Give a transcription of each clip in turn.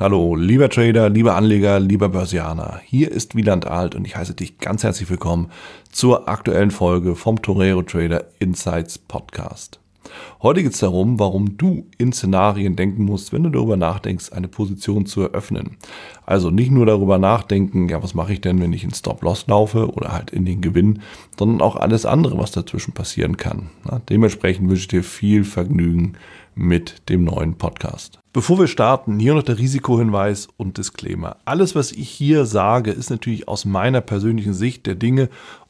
Hallo, lieber Trader, lieber Anleger, lieber Börsianer. Hier ist Wieland Alt und ich heiße dich ganz herzlich willkommen zur aktuellen Folge vom Torero Trader Insights Podcast. Heute geht es darum, warum du in Szenarien denken musst, wenn du darüber nachdenkst, eine Position zu eröffnen. Also nicht nur darüber nachdenken, ja, was mache ich denn, wenn ich in Stop-Loss laufe oder halt in den Gewinn, sondern auch alles andere, was dazwischen passieren kann. Na, dementsprechend wünsche ich dir viel Vergnügen mit dem neuen Podcast. Bevor wir starten, hier noch der Risikohinweis und Disclaimer. Alles, was ich hier sage, ist natürlich aus meiner persönlichen Sicht der Dinge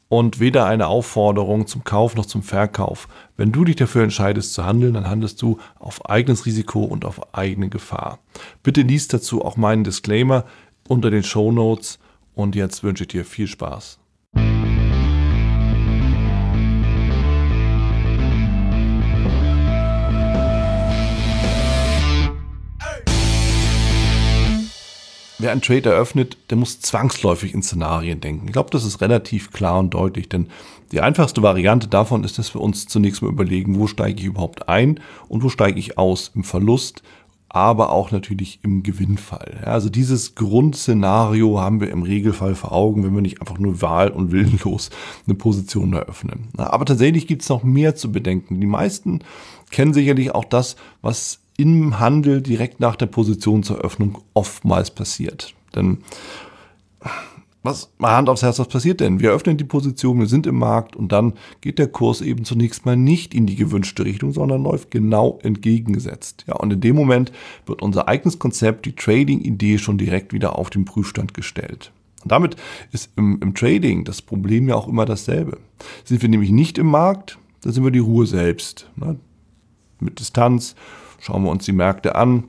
und weder eine Aufforderung zum Kauf noch zum Verkauf. Wenn du dich dafür entscheidest zu handeln, dann handelst du auf eigenes Risiko und auf eigene Gefahr. Bitte liest dazu auch meinen Disclaimer unter den Show Notes und jetzt wünsche ich dir viel Spaß. Wer einen Trade eröffnet, der muss zwangsläufig in Szenarien denken. Ich glaube, das ist relativ klar und deutlich, denn die einfachste Variante davon ist, dass wir uns zunächst mal überlegen, wo steige ich überhaupt ein und wo steige ich aus im Verlust, aber auch natürlich im Gewinnfall. Ja, also dieses Grundszenario haben wir im Regelfall vor Augen, wenn wir nicht einfach nur wahl- und willenlos eine Position eröffnen. Aber tatsächlich gibt es noch mehr zu bedenken. Die meisten kennen sicherlich auch das, was im Handel direkt nach der Positionseröffnung oftmals passiert. Denn was, mal Hand aufs Herz, was passiert denn? Wir öffnen die Position, wir sind im Markt und dann geht der Kurs eben zunächst mal nicht in die gewünschte Richtung, sondern läuft genau entgegengesetzt. Ja, und in dem Moment wird unser eigenes Konzept, die Trading-Idee schon direkt wieder auf den Prüfstand gestellt. Und damit ist im, im Trading das Problem ja auch immer dasselbe. Sind wir nämlich nicht im Markt, dann sind wir die Ruhe selbst. Ne? Mit Distanz, schauen wir uns die Märkte an,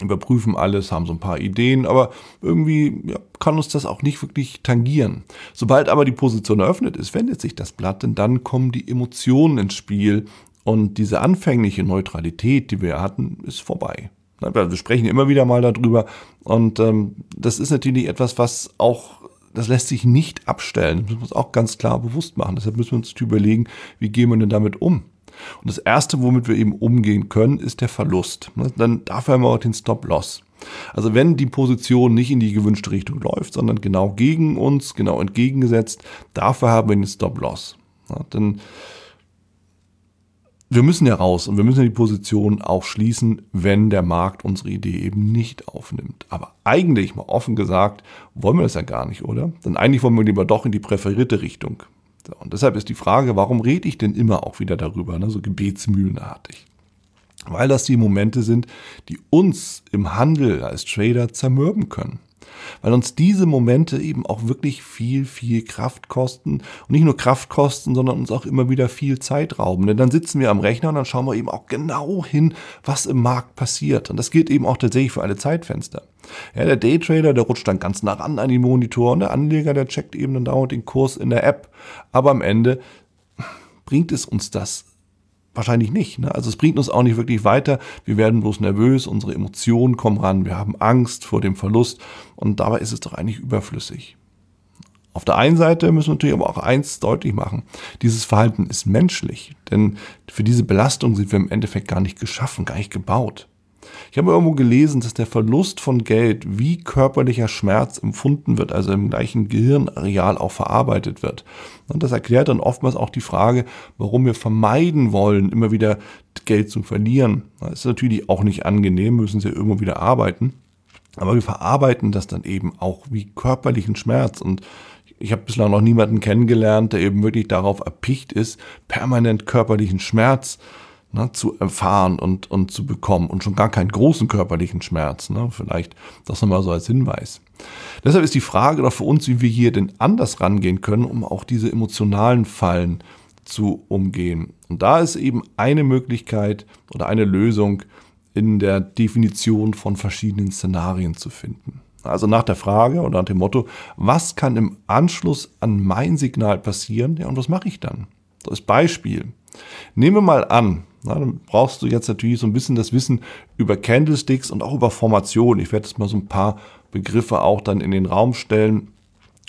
überprüfen alles, haben so ein paar Ideen, aber irgendwie ja, kann uns das auch nicht wirklich tangieren. Sobald aber die Position eröffnet ist, wendet sich das Blatt, denn dann kommen die Emotionen ins Spiel und diese anfängliche Neutralität, die wir hatten, ist vorbei. Wir sprechen immer wieder mal darüber und ähm, das ist natürlich etwas, was auch das lässt sich nicht abstellen. Das müssen wir uns auch ganz klar bewusst machen. Deshalb müssen wir uns überlegen, wie gehen wir denn damit um? Und das Erste, womit wir eben umgehen können, ist der Verlust. Dann dafür haben wir auch den Stop-Loss. Also wenn die Position nicht in die gewünschte Richtung läuft, sondern genau gegen uns, genau entgegengesetzt, dafür haben wir den Stop-Loss. Ja, denn wir müssen ja raus und wir müssen die Position auch schließen, wenn der Markt unsere Idee eben nicht aufnimmt. Aber eigentlich, mal offen gesagt, wollen wir das ja gar nicht, oder? Denn eigentlich wollen wir lieber doch in die präferierte Richtung. Und deshalb ist die Frage, warum rede ich denn immer auch wieder darüber, ne? so gebetsmühlenartig? Weil das die Momente sind, die uns im Handel als Trader zermürben können weil uns diese Momente eben auch wirklich viel, viel Kraft kosten. Und nicht nur Kraft kosten, sondern uns auch immer wieder viel Zeit rauben. Denn dann sitzen wir am Rechner und dann schauen wir eben auch genau hin, was im Markt passiert. Und das gilt eben auch tatsächlich für alle Zeitfenster. Ja, der Daytrader, der rutscht dann ganz nah ran an den Monitor und der Anleger, der checkt eben dann dauernd den Kurs in der App. Aber am Ende bringt es uns das Wahrscheinlich nicht. Ne? Also es bringt uns auch nicht wirklich weiter. Wir werden bloß nervös, unsere Emotionen kommen ran, wir haben Angst vor dem Verlust und dabei ist es doch eigentlich überflüssig. Auf der einen Seite müssen wir natürlich aber auch eins deutlich machen. Dieses Verhalten ist menschlich, denn für diese Belastung sind wir im Endeffekt gar nicht geschaffen, gar nicht gebaut. Ich habe irgendwo gelesen, dass der Verlust von Geld wie körperlicher Schmerz empfunden wird, also im gleichen Gehirnareal auch verarbeitet wird. Und das erklärt dann oftmals auch die Frage, warum wir vermeiden wollen, immer wieder Geld zu verlieren. Das ist natürlich auch nicht angenehm, müssen sie immer wieder arbeiten. Aber wir verarbeiten das dann eben auch wie körperlichen Schmerz und ich habe bislang noch niemanden kennengelernt, der eben wirklich darauf erpicht ist, permanent körperlichen Schmerz ne, zu erfahren und, und zu bekommen und schon gar keinen großen körperlichen Schmerz. Ne? Vielleicht das nochmal so als Hinweis. Deshalb ist die Frage doch für uns, wie wir hier denn anders rangehen können, um auch diese emotionalen Fallen zu umgehen. Und da ist eben eine Möglichkeit oder eine Lösung in der Definition von verschiedenen Szenarien zu finden. Also nach der Frage oder nach dem Motto, was kann im Anschluss an mein Signal passieren? Ja, und was mache ich dann? Das Beispiel. Nehmen wir mal an, na, dann brauchst du jetzt natürlich so ein bisschen das Wissen über Candlesticks und auch über Formation. Ich werde jetzt mal so ein paar Begriffe auch dann in den Raum stellen.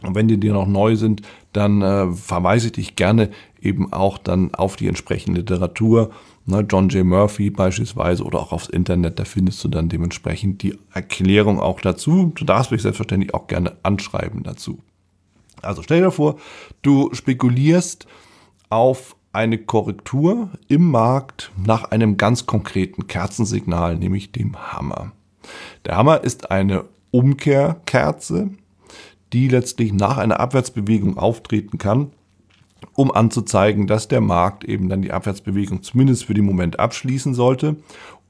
Und wenn die dir noch neu sind, dann äh, verweise ich dich gerne eben auch dann auf die entsprechende Literatur. Ne, John J. Murphy beispielsweise oder auch aufs Internet, da findest du dann dementsprechend die Erklärung auch dazu. Du darfst mich selbstverständlich auch gerne anschreiben dazu. Also stell dir vor, du spekulierst auf eine Korrektur im Markt nach einem ganz konkreten Kerzensignal, nämlich dem Hammer. Der Hammer ist eine Umkehrkerze, die letztlich nach einer Abwärtsbewegung auftreten kann, um anzuzeigen, dass der Markt eben dann die Abwärtsbewegung zumindest für den Moment abschließen sollte,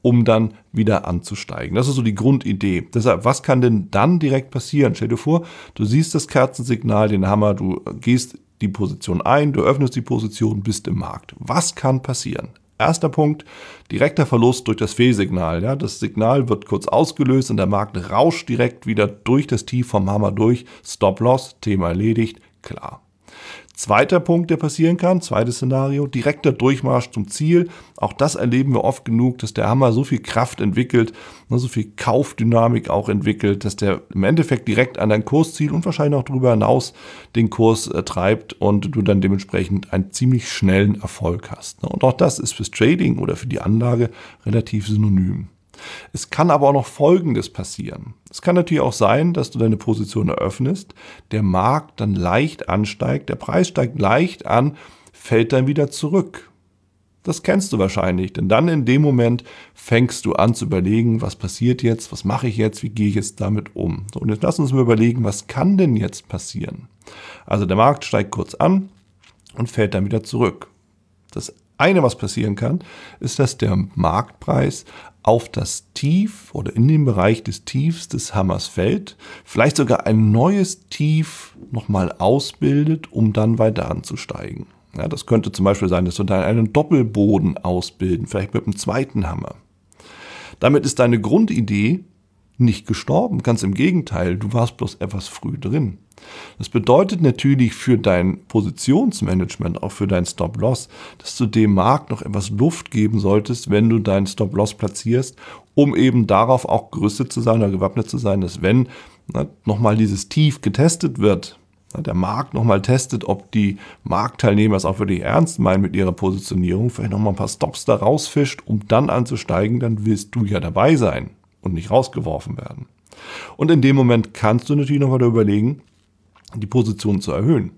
um dann wieder anzusteigen. Das ist so die Grundidee. Deshalb, was kann denn dann direkt passieren? Stell dir vor, du siehst das Kerzensignal, den Hammer, du gehst die Position ein, du öffnest die Position, bist im Markt. Was kann passieren? Erster Punkt, direkter Verlust durch das Fehlsignal. Ja, das Signal wird kurz ausgelöst und der Markt rauscht direkt wieder durch das Tief vom Hammer durch. Stop-Loss, Thema erledigt, klar. Zweiter Punkt, der passieren kann, zweites Szenario, direkter Durchmarsch zum Ziel. Auch das erleben wir oft genug, dass der Hammer so viel Kraft entwickelt, ne, so viel Kaufdynamik auch entwickelt, dass der im Endeffekt direkt an dein Kursziel und wahrscheinlich auch darüber hinaus den Kurs äh, treibt und du dann dementsprechend einen ziemlich schnellen Erfolg hast. Ne. Und auch das ist fürs Trading oder für die Anlage relativ synonym. Es kann aber auch noch Folgendes passieren. Es kann natürlich auch sein, dass du deine Position eröffnest, der Markt dann leicht ansteigt, der Preis steigt leicht an, fällt dann wieder zurück. Das kennst du wahrscheinlich, denn dann in dem Moment fängst du an zu überlegen, was passiert jetzt, was mache ich jetzt, wie gehe ich jetzt damit um. So, und jetzt lass uns mal überlegen, was kann denn jetzt passieren? Also der Markt steigt kurz an und fällt dann wieder zurück. Das eine, was passieren kann, ist, dass der Marktpreis auf das Tief oder in den Bereich des Tiefs des Hammers fällt, vielleicht sogar ein neues Tief nochmal ausbildet, um dann weiter anzusteigen. Ja, das könnte zum Beispiel sein, dass du dann einen Doppelboden ausbilden, vielleicht mit einem zweiten Hammer. Damit ist deine Grundidee nicht gestorben, ganz im Gegenteil, du warst bloß etwas früh drin. Das bedeutet natürlich für dein Positionsmanagement, auch für dein Stop-Loss, dass du dem Markt noch etwas Luft geben solltest, wenn du deinen Stop-Loss platzierst, um eben darauf auch gerüstet zu sein oder gewappnet zu sein, dass wenn nochmal dieses Tief getestet wird, der Markt nochmal testet, ob die Marktteilnehmer es auch wirklich ernst meinen mit ihrer Positionierung, vielleicht nochmal ein paar Stops da rausfischt, um dann anzusteigen, dann willst du ja dabei sein und nicht rausgeworfen werden. Und in dem Moment kannst du natürlich nochmal überlegen, die Position zu erhöhen.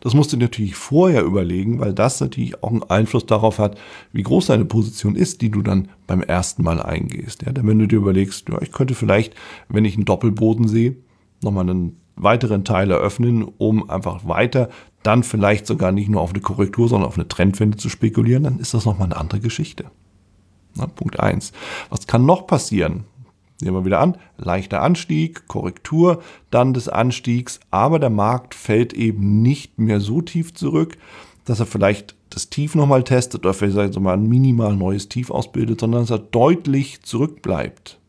Das musst du natürlich vorher überlegen, weil das natürlich auch einen Einfluss darauf hat, wie groß deine Position ist, die du dann beim ersten Mal eingehst. Ja, denn wenn du dir überlegst, ja, ich könnte vielleicht, wenn ich einen Doppelboden sehe, nochmal einen weiteren Teil eröffnen, um einfach weiter dann vielleicht sogar nicht nur auf eine Korrektur, sondern auf eine Trendwende zu spekulieren, dann ist das nochmal eine andere Geschichte. Na, Punkt eins. Was kann noch passieren? Nehmen wir wieder an, leichter Anstieg, Korrektur dann des Anstiegs, aber der Markt fällt eben nicht mehr so tief zurück, dass er vielleicht das Tief nochmal testet oder vielleicht mal ein minimal neues Tief ausbildet, sondern dass er deutlich zurückbleibt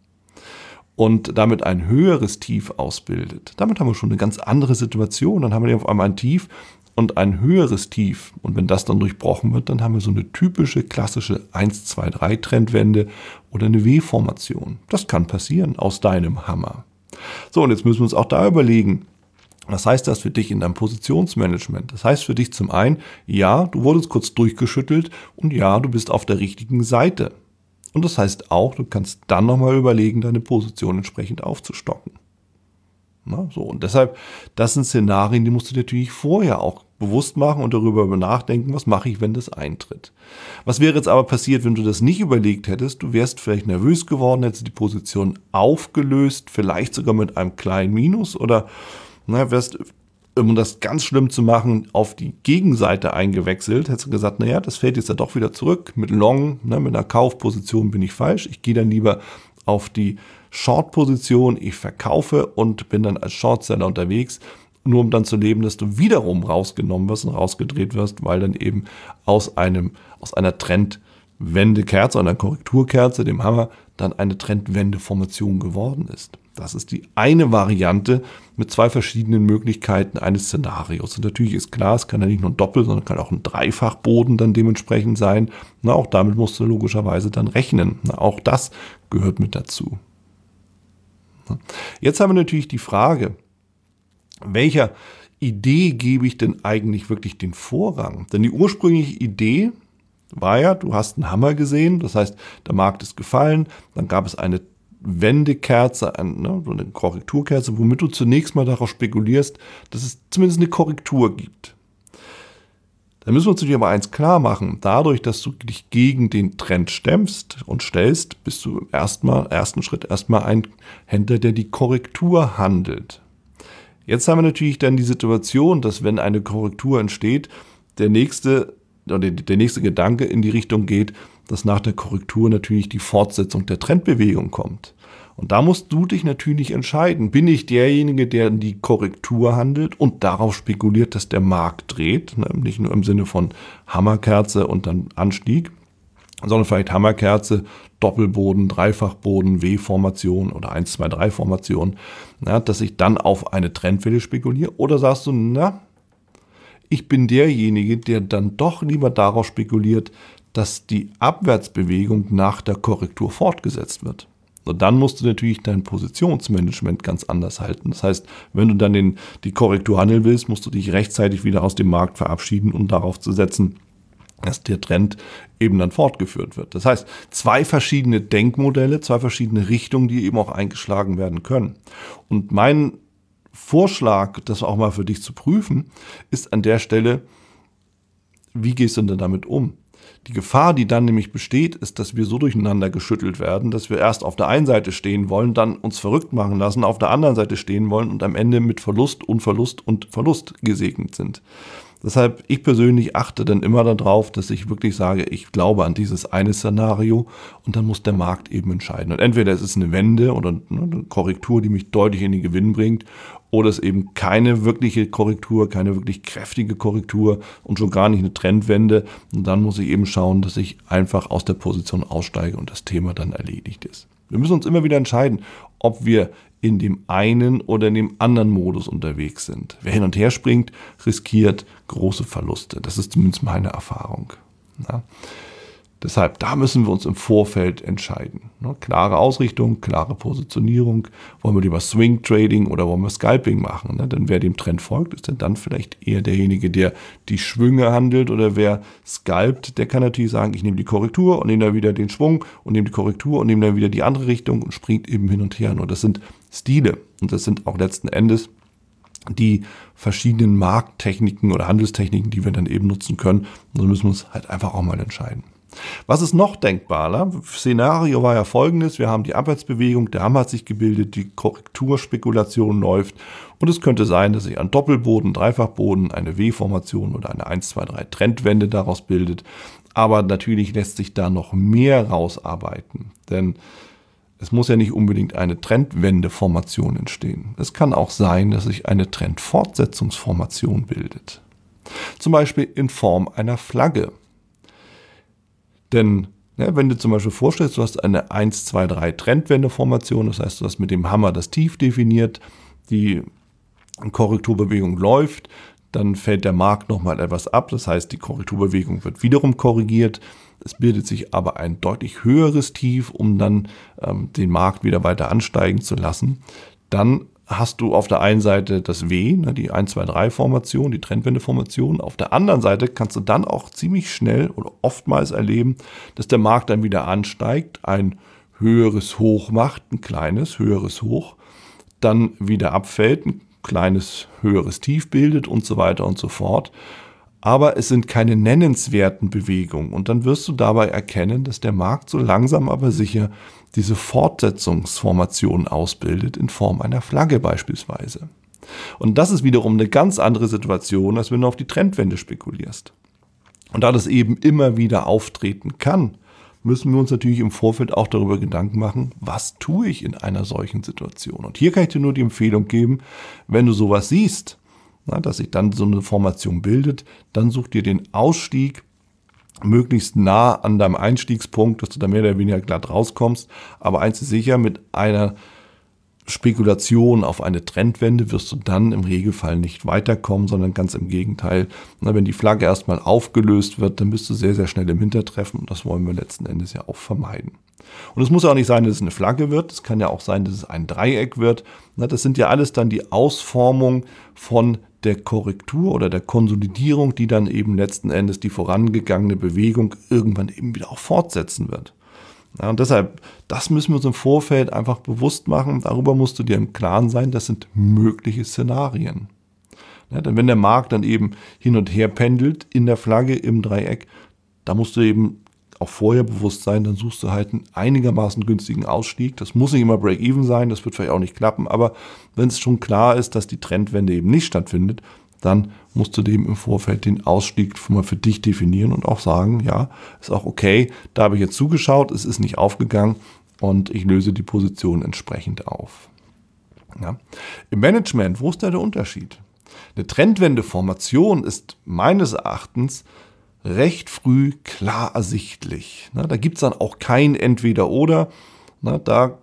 und damit ein höheres Tief ausbildet. Damit haben wir schon eine ganz andere Situation. Dann haben wir auf einmal ein Tief, und ein höheres Tief. Und wenn das dann durchbrochen wird, dann haben wir so eine typische klassische 1, 2, 3 Trendwende oder eine W-Formation. Das kann passieren aus deinem Hammer. So, und jetzt müssen wir uns auch da überlegen, was heißt das für dich in deinem Positionsmanagement? Das heißt für dich zum einen, ja, du wurdest kurz durchgeschüttelt und ja, du bist auf der richtigen Seite. Und das heißt auch, du kannst dann nochmal überlegen, deine Position entsprechend aufzustocken. Na, so, und deshalb, das sind Szenarien, die musst du natürlich vorher auch bewusst machen und darüber nachdenken, was mache ich, wenn das eintritt. Was wäre jetzt aber passiert, wenn du das nicht überlegt hättest? Du wärst vielleicht nervös geworden, hättest die Position aufgelöst, vielleicht sogar mit einem kleinen Minus oder na, wärst, um das ganz schlimm zu machen, auf die Gegenseite eingewechselt, hättest du gesagt, naja, das fällt jetzt ja doch wieder zurück. Mit Long, ne, mit einer Kaufposition bin ich falsch. Ich gehe dann lieber auf die Short-Position, ich verkaufe und bin dann als Shortseller unterwegs nur um dann zu leben, dass du wiederum rausgenommen wirst und rausgedreht wirst, weil dann eben aus einem, aus einer Trendwendekerze, einer Korrekturkerze, dem Hammer, dann eine Trendwendeformation geworden ist. Das ist die eine Variante mit zwei verschiedenen Möglichkeiten eines Szenarios. Und natürlich ist klar, es kann ja nicht nur ein Doppel, sondern kann auch ein Dreifachboden dann dementsprechend sein. Na, auch damit musst du logischerweise dann rechnen. Na, auch das gehört mit dazu. Jetzt haben wir natürlich die Frage, welcher Idee gebe ich denn eigentlich wirklich den Vorrang? Denn die ursprüngliche Idee war ja, du hast einen Hammer gesehen, das heißt, der Markt ist gefallen, dann gab es eine Wendekerze, eine, ne, eine Korrekturkerze, womit du zunächst mal darauf spekulierst, dass es zumindest eine Korrektur gibt. Da müssen wir uns natürlich aber eins klar machen. Dadurch, dass du dich gegen den Trend stemmst und stellst, bist du im ersten, ersten Schritt erstmal ein Händler, der die Korrektur handelt. Jetzt haben wir natürlich dann die Situation, dass wenn eine Korrektur entsteht, der nächste oder der nächste Gedanke in die Richtung geht, dass nach der Korrektur natürlich die Fortsetzung der Trendbewegung kommt. Und da musst du dich natürlich entscheiden. Bin ich derjenige, der die Korrektur handelt und darauf spekuliert, dass der Markt dreht? Ne? Nicht nur im Sinne von Hammerkerze und dann Anstieg, sondern vielleicht Hammerkerze, Doppelboden, Dreifachboden, W-Formation oder 1, 2, 3 Formation, ja, dass ich dann auf eine Trendwelle spekuliere? Oder sagst du, na, ich bin derjenige, der dann doch lieber darauf spekuliert, dass die Abwärtsbewegung nach der Korrektur fortgesetzt wird. Und dann musst du natürlich dein Positionsmanagement ganz anders halten. Das heißt, wenn du dann den, die Korrektur handeln willst, musst du dich rechtzeitig wieder aus dem Markt verabschieden und um darauf zu setzen, dass der Trend eben dann fortgeführt wird. Das heißt, zwei verschiedene Denkmodelle, zwei verschiedene Richtungen, die eben auch eingeschlagen werden können. Und mein Vorschlag, das auch mal für dich zu prüfen, ist an der Stelle, wie gehst du denn damit um? Die Gefahr, die dann nämlich besteht, ist, dass wir so durcheinander geschüttelt werden, dass wir erst auf der einen Seite stehen wollen, dann uns verrückt machen lassen, auf der anderen Seite stehen wollen und am Ende mit Verlust und Verlust und Verlust gesegnet sind. Deshalb, ich persönlich achte dann immer darauf, dass ich wirklich sage, ich glaube an dieses eine Szenario und dann muss der Markt eben entscheiden. Und entweder es ist eine Wende oder eine Korrektur, die mich deutlich in den Gewinn bringt, oder es eben keine wirkliche Korrektur, keine wirklich kräftige Korrektur und schon gar nicht eine Trendwende. Und dann muss ich eben schauen, dass ich einfach aus der Position aussteige und das Thema dann erledigt ist. Wir müssen uns immer wieder entscheiden, ob wir in dem einen oder in dem anderen Modus unterwegs sind. Wer hin und her springt, riskiert große Verluste. Das ist zumindest meine Erfahrung. Ja. Deshalb, da müssen wir uns im Vorfeld entscheiden. Ne? Klare Ausrichtung, klare Positionierung. Wollen wir lieber Swing Trading oder wollen wir Scalping machen? Ne? Denn wer dem Trend folgt, ist dann vielleicht eher derjenige, der die Schwünge handelt oder wer scalpt, der kann natürlich sagen, ich nehme die Korrektur und nehme dann wieder den Schwung und nehme die Korrektur und nehme dann wieder die andere Richtung und springt eben hin und her. Nur das sind Stile und das sind auch letzten Endes die verschiedenen Markttechniken oder Handelstechniken, die wir dann eben nutzen können. Und so müssen wir uns halt einfach auch mal entscheiden. Was ist noch denkbarer? Szenario war ja folgendes. Wir haben die Abwärtsbewegung, der Hammer hat sich gebildet, die Korrekturspekulation läuft und es könnte sein, dass sich ein Doppelboden, Dreifachboden, eine W-Formation oder eine 1, 2, 3 Trendwende daraus bildet. Aber natürlich lässt sich da noch mehr rausarbeiten, denn es muss ja nicht unbedingt eine Trendwendeformation entstehen. Es kann auch sein, dass sich eine Trendfortsetzungsformation bildet. Zum Beispiel in Form einer Flagge. Denn ja, wenn du zum Beispiel vorstellst, du hast eine 1, 2, 3 Trendwendeformation, das heißt, du hast mit dem Hammer das Tief definiert, die Korrekturbewegung läuft, dann fällt der Markt nochmal etwas ab, das heißt, die Korrekturbewegung wird wiederum korrigiert, es bildet sich aber ein deutlich höheres Tief, um dann ähm, den Markt wieder weiter ansteigen zu lassen. Dann hast du auf der einen Seite das W, ne, die 1, 2, 3 Formation, die Trendwendeformation. Auf der anderen Seite kannst du dann auch ziemlich schnell oder oftmals erleben, dass der Markt dann wieder ansteigt, ein höheres Hoch macht, ein kleines höheres Hoch, dann wieder abfällt, ein kleines höheres Tief bildet und so weiter und so fort. Aber es sind keine nennenswerten Bewegungen. Und dann wirst du dabei erkennen, dass der Markt so langsam aber sicher diese Fortsetzungsformation ausbildet in Form einer Flagge beispielsweise. Und das ist wiederum eine ganz andere Situation, als wenn du auf die Trendwende spekulierst. Und da das eben immer wieder auftreten kann, müssen wir uns natürlich im Vorfeld auch darüber Gedanken machen, was tue ich in einer solchen Situation. Und hier kann ich dir nur die Empfehlung geben, wenn du sowas siehst, na, dass sich dann so eine Formation bildet, dann such dir den Ausstieg möglichst nah an deinem Einstiegspunkt, dass du da mehr oder weniger glatt rauskommst. Aber eins ist sicher, mit einer Spekulation auf eine Trendwende wirst du dann im Regelfall nicht weiterkommen, sondern ganz im Gegenteil. Na, wenn die Flagge erstmal aufgelöst wird, dann bist du sehr, sehr schnell im Hintertreffen und das wollen wir letzten Endes ja auch vermeiden. Und es muss auch nicht sein, dass es eine Flagge wird. Es kann ja auch sein, dass es ein Dreieck wird. Na, das sind ja alles dann die Ausformung von der Korrektur oder der Konsolidierung, die dann eben letzten Endes die vorangegangene Bewegung irgendwann eben wieder auch fortsetzen wird. Ja, und deshalb, das müssen wir uns im Vorfeld einfach bewusst machen. Darüber musst du dir im Klaren sein, das sind mögliche Szenarien. Ja, denn wenn der Markt dann eben hin und her pendelt in der Flagge im Dreieck, da musst du eben auch vorher bewusst sein, dann suchst du halt einen einigermaßen günstigen Ausstieg. Das muss nicht immer Break-Even sein, das wird vielleicht auch nicht klappen, aber wenn es schon klar ist, dass die Trendwende eben nicht stattfindet, dann musst du dem im Vorfeld den Ausstieg mal für dich definieren und auch sagen, ja, ist auch okay, da habe ich jetzt zugeschaut, es ist nicht aufgegangen und ich löse die Position entsprechend auf. Ja. Im Management, wo ist da der Unterschied? Eine Trendwendeformation ist meines Erachtens recht früh klar ersichtlich. Da gibt es dann auch kein Entweder-Oder. Da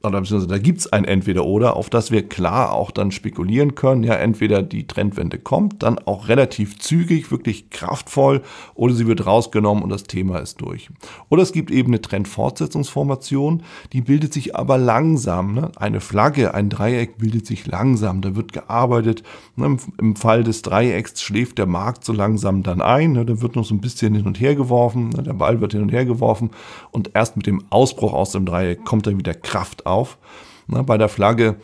oder beziehungsweise da gibt es ein Entweder-Oder, auf das wir klar auch dann spekulieren können. Ja, entweder die Trendwende kommt, dann auch relativ zügig, wirklich kraftvoll, oder sie wird rausgenommen und das Thema ist durch. Oder es gibt eben eine Trendfortsetzungsformation, die bildet sich aber langsam. Ne? Eine Flagge, ein Dreieck bildet sich langsam, da wird gearbeitet. Ne? Im Fall des Dreiecks schläft der Markt so langsam dann ein, ne? da wird noch so ein bisschen hin und her geworfen, ne? der Ball wird hin und her geworfen und erst mit dem Ausbruch aus dem Dreieck kommt dann wieder Kraft auf. Na, bei der Flagge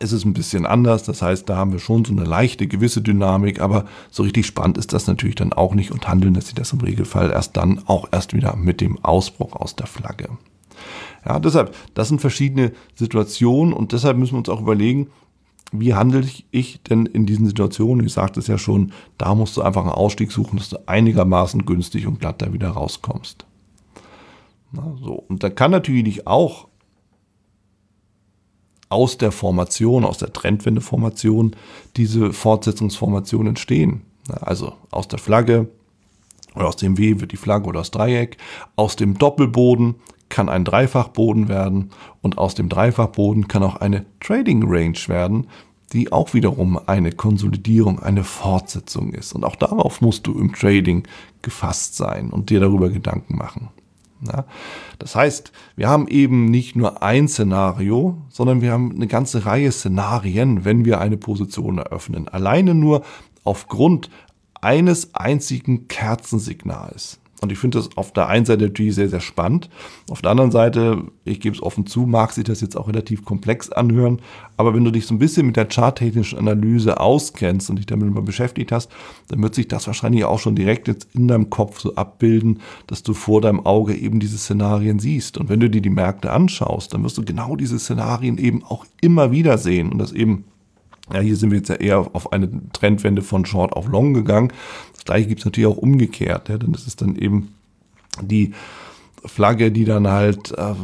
ist es ein bisschen anders. Das heißt, da haben wir schon so eine leichte gewisse Dynamik, aber so richtig spannend ist das natürlich dann auch nicht und handeln dass sie das im Regelfall erst dann auch erst wieder mit dem Ausbruch aus der Flagge. Ja, deshalb, das sind verschiedene Situationen und deshalb müssen wir uns auch überlegen, wie handle ich denn in diesen Situationen? Ich sagte es ja schon, da musst du einfach einen Ausstieg suchen, dass du einigermaßen günstig und glatt da wieder rauskommst. Na, so. Und da kann natürlich auch aus der Formation, aus der Trendwendeformation, diese Fortsetzungsformation entstehen. Also aus der Flagge oder aus dem W wird die Flagge oder das Dreieck. Aus dem Doppelboden kann ein Dreifachboden werden und aus dem Dreifachboden kann auch eine Trading Range werden, die auch wiederum eine Konsolidierung, eine Fortsetzung ist. Und auch darauf musst du im Trading gefasst sein und dir darüber Gedanken machen. Ja, das heißt, wir haben eben nicht nur ein Szenario, sondern wir haben eine ganze Reihe Szenarien, wenn wir eine Position eröffnen. Alleine nur aufgrund eines einzigen Kerzensignals. Und ich finde das auf der einen Seite natürlich sehr, sehr spannend. Auf der anderen Seite, ich gebe es offen zu, mag sich das jetzt auch relativ komplex anhören. Aber wenn du dich so ein bisschen mit der charttechnischen Analyse auskennst und dich damit mal beschäftigt hast, dann wird sich das wahrscheinlich auch schon direkt jetzt in deinem Kopf so abbilden, dass du vor deinem Auge eben diese Szenarien siehst. Und wenn du dir die Märkte anschaust, dann wirst du genau diese Szenarien eben auch immer wieder sehen. Und das eben ja, hier sind wir jetzt ja eher auf eine Trendwende von Short auf Long gegangen. Das gleiche gibt es natürlich auch umgekehrt, ja, denn das ist dann eben die Flagge, die dann halt äh,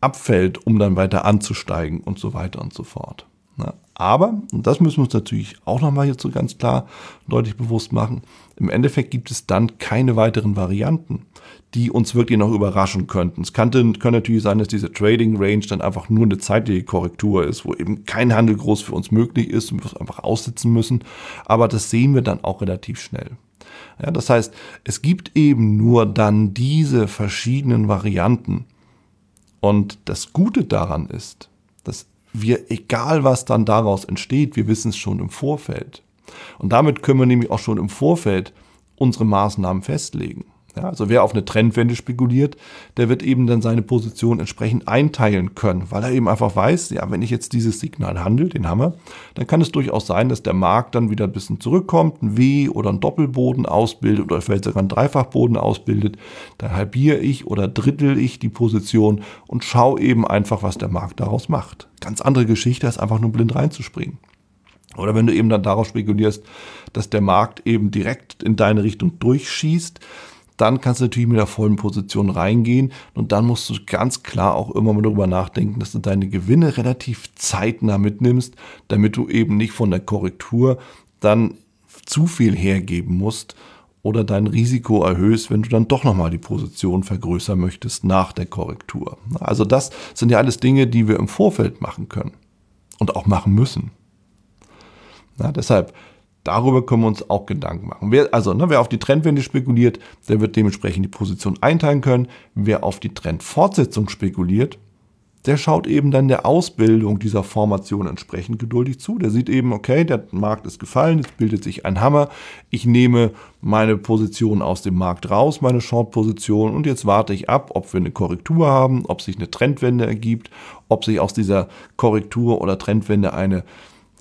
abfällt, um dann weiter anzusteigen und so weiter und so fort. Ja, aber, und das müssen wir uns natürlich auch nochmal so ganz klar deutlich bewusst machen, im Endeffekt gibt es dann keine weiteren Varianten die uns wirklich noch überraschen könnten. Es kann, kann natürlich sein, dass diese Trading Range dann einfach nur eine zeitliche Korrektur ist, wo eben kein Handel groß für uns möglich ist und wir es einfach aussitzen müssen. Aber das sehen wir dann auch relativ schnell. Ja, das heißt, es gibt eben nur dann diese verschiedenen Varianten. Und das Gute daran ist, wir, egal was dann daraus entsteht, wir wissen es schon im Vorfeld. Und damit können wir nämlich auch schon im Vorfeld unsere Maßnahmen festlegen. Ja, also wer auf eine Trendwende spekuliert, der wird eben dann seine Position entsprechend einteilen können, weil er eben einfach weiß, ja, wenn ich jetzt dieses Signal handle, den Hammer, dann kann es durchaus sein, dass der Markt dann wieder ein bisschen zurückkommt, ein W oder ein Doppelboden ausbildet oder vielleicht sogar ein Dreifachboden ausbildet. Dann halbiere ich oder drittel ich die Position und schaue eben einfach, was der Markt daraus macht. Ganz andere Geschichte, als einfach nur blind reinzuspringen. Oder wenn du eben dann darauf spekulierst, dass der Markt eben direkt in deine Richtung durchschießt, dann kannst du natürlich mit der vollen Position reingehen und dann musst du ganz klar auch immer mal darüber nachdenken, dass du deine Gewinne relativ zeitnah mitnimmst, damit du eben nicht von der Korrektur dann zu viel hergeben musst oder dein Risiko erhöhst, wenn du dann doch nochmal die Position vergrößern möchtest nach der Korrektur. Also das sind ja alles Dinge, die wir im Vorfeld machen können und auch machen müssen. Na, deshalb, darüber können wir uns auch Gedanken machen. Wer, also, ne, wer auf die Trendwende spekuliert, der wird dementsprechend die Position einteilen können. Wer auf die Trendfortsetzung spekuliert, der schaut eben dann der Ausbildung dieser Formation entsprechend geduldig zu. Der sieht eben, okay, der Markt ist gefallen, es bildet sich ein Hammer. Ich nehme meine Position aus dem Markt raus, meine Short-Position, und jetzt warte ich ab, ob wir eine Korrektur haben, ob sich eine Trendwende ergibt, ob sich aus dieser Korrektur oder Trendwende eine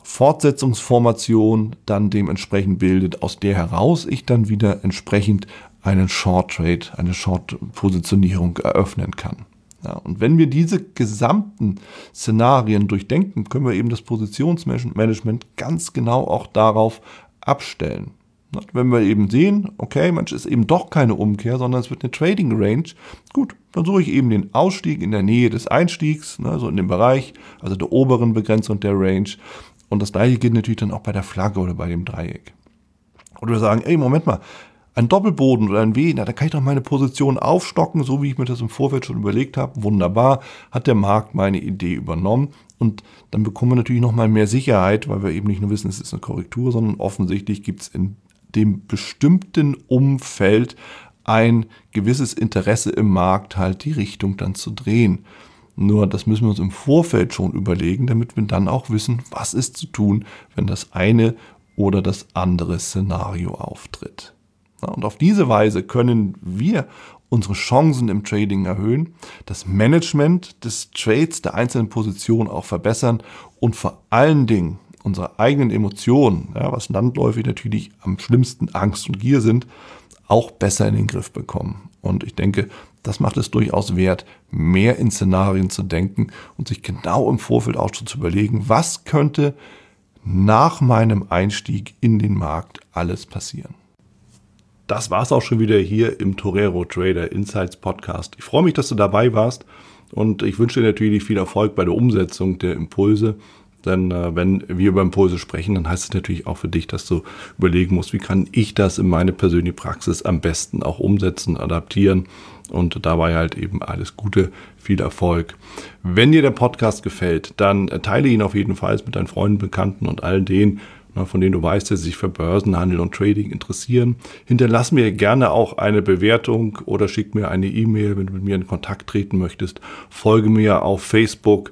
Fortsetzungsformation dann dementsprechend bildet, aus der heraus ich dann wieder entsprechend einen Short Trade, eine Short Positionierung eröffnen kann. Ja, und wenn wir diese gesamten Szenarien durchdenken, können wir eben das Positionsmanagement ganz genau auch darauf abstellen. Wenn wir eben sehen, okay, manch ist eben doch keine Umkehr, sondern es wird eine Trading Range, gut, dann suche ich eben den Ausstieg in der Nähe des Einstiegs, ne, so in dem Bereich, also der oberen Begrenzung der Range. Und das gleiche gilt natürlich dann auch bei der Flagge oder bei dem Dreieck. Oder wir sagen, ey, Moment mal, ein Doppelboden oder ein W, na, da kann ich doch meine Position aufstocken, so wie ich mir das im Vorfeld schon überlegt habe. Wunderbar, hat der Markt meine Idee übernommen. Und dann bekommen wir natürlich nochmal mehr Sicherheit, weil wir eben nicht nur wissen, es ist eine Korrektur, sondern offensichtlich gibt es in dem bestimmten Umfeld ein gewisses Interesse im Markt, halt die Richtung dann zu drehen. Nur das müssen wir uns im Vorfeld schon überlegen, damit wir dann auch wissen, was ist zu tun, wenn das eine oder das andere Szenario auftritt. Und auf diese Weise können wir unsere Chancen im Trading erhöhen, das Management des Trades der einzelnen Positionen auch verbessern und vor allen Dingen unsere eigenen Emotionen, ja, was landläufig natürlich am schlimmsten Angst und Gier sind, auch besser in den Griff bekommen. Und ich denke, das macht es durchaus wert, mehr in Szenarien zu denken und sich genau im Vorfeld auch schon zu überlegen, was könnte nach meinem Einstieg in den Markt alles passieren das war's auch schon wieder hier im Torero Trader Insights Podcast. Ich freue mich, dass du dabei warst und ich wünsche dir natürlich viel Erfolg bei der Umsetzung der Impulse. Denn äh, wenn wir über Impulse sprechen, dann heißt es natürlich auch für dich, dass du überlegen musst, wie kann ich das in meine persönliche Praxis am besten auch umsetzen, adaptieren und dabei halt eben alles Gute, viel Erfolg. Wenn dir der Podcast gefällt, dann teile ihn auf jeden Fall mit deinen Freunden, Bekannten und all denen, von denen du weißt, dass sie sich für Börsenhandel und Trading interessieren. Hinterlass mir gerne auch eine Bewertung oder schick mir eine E-Mail, wenn du mit mir in Kontakt treten möchtest. Folge mir auf Facebook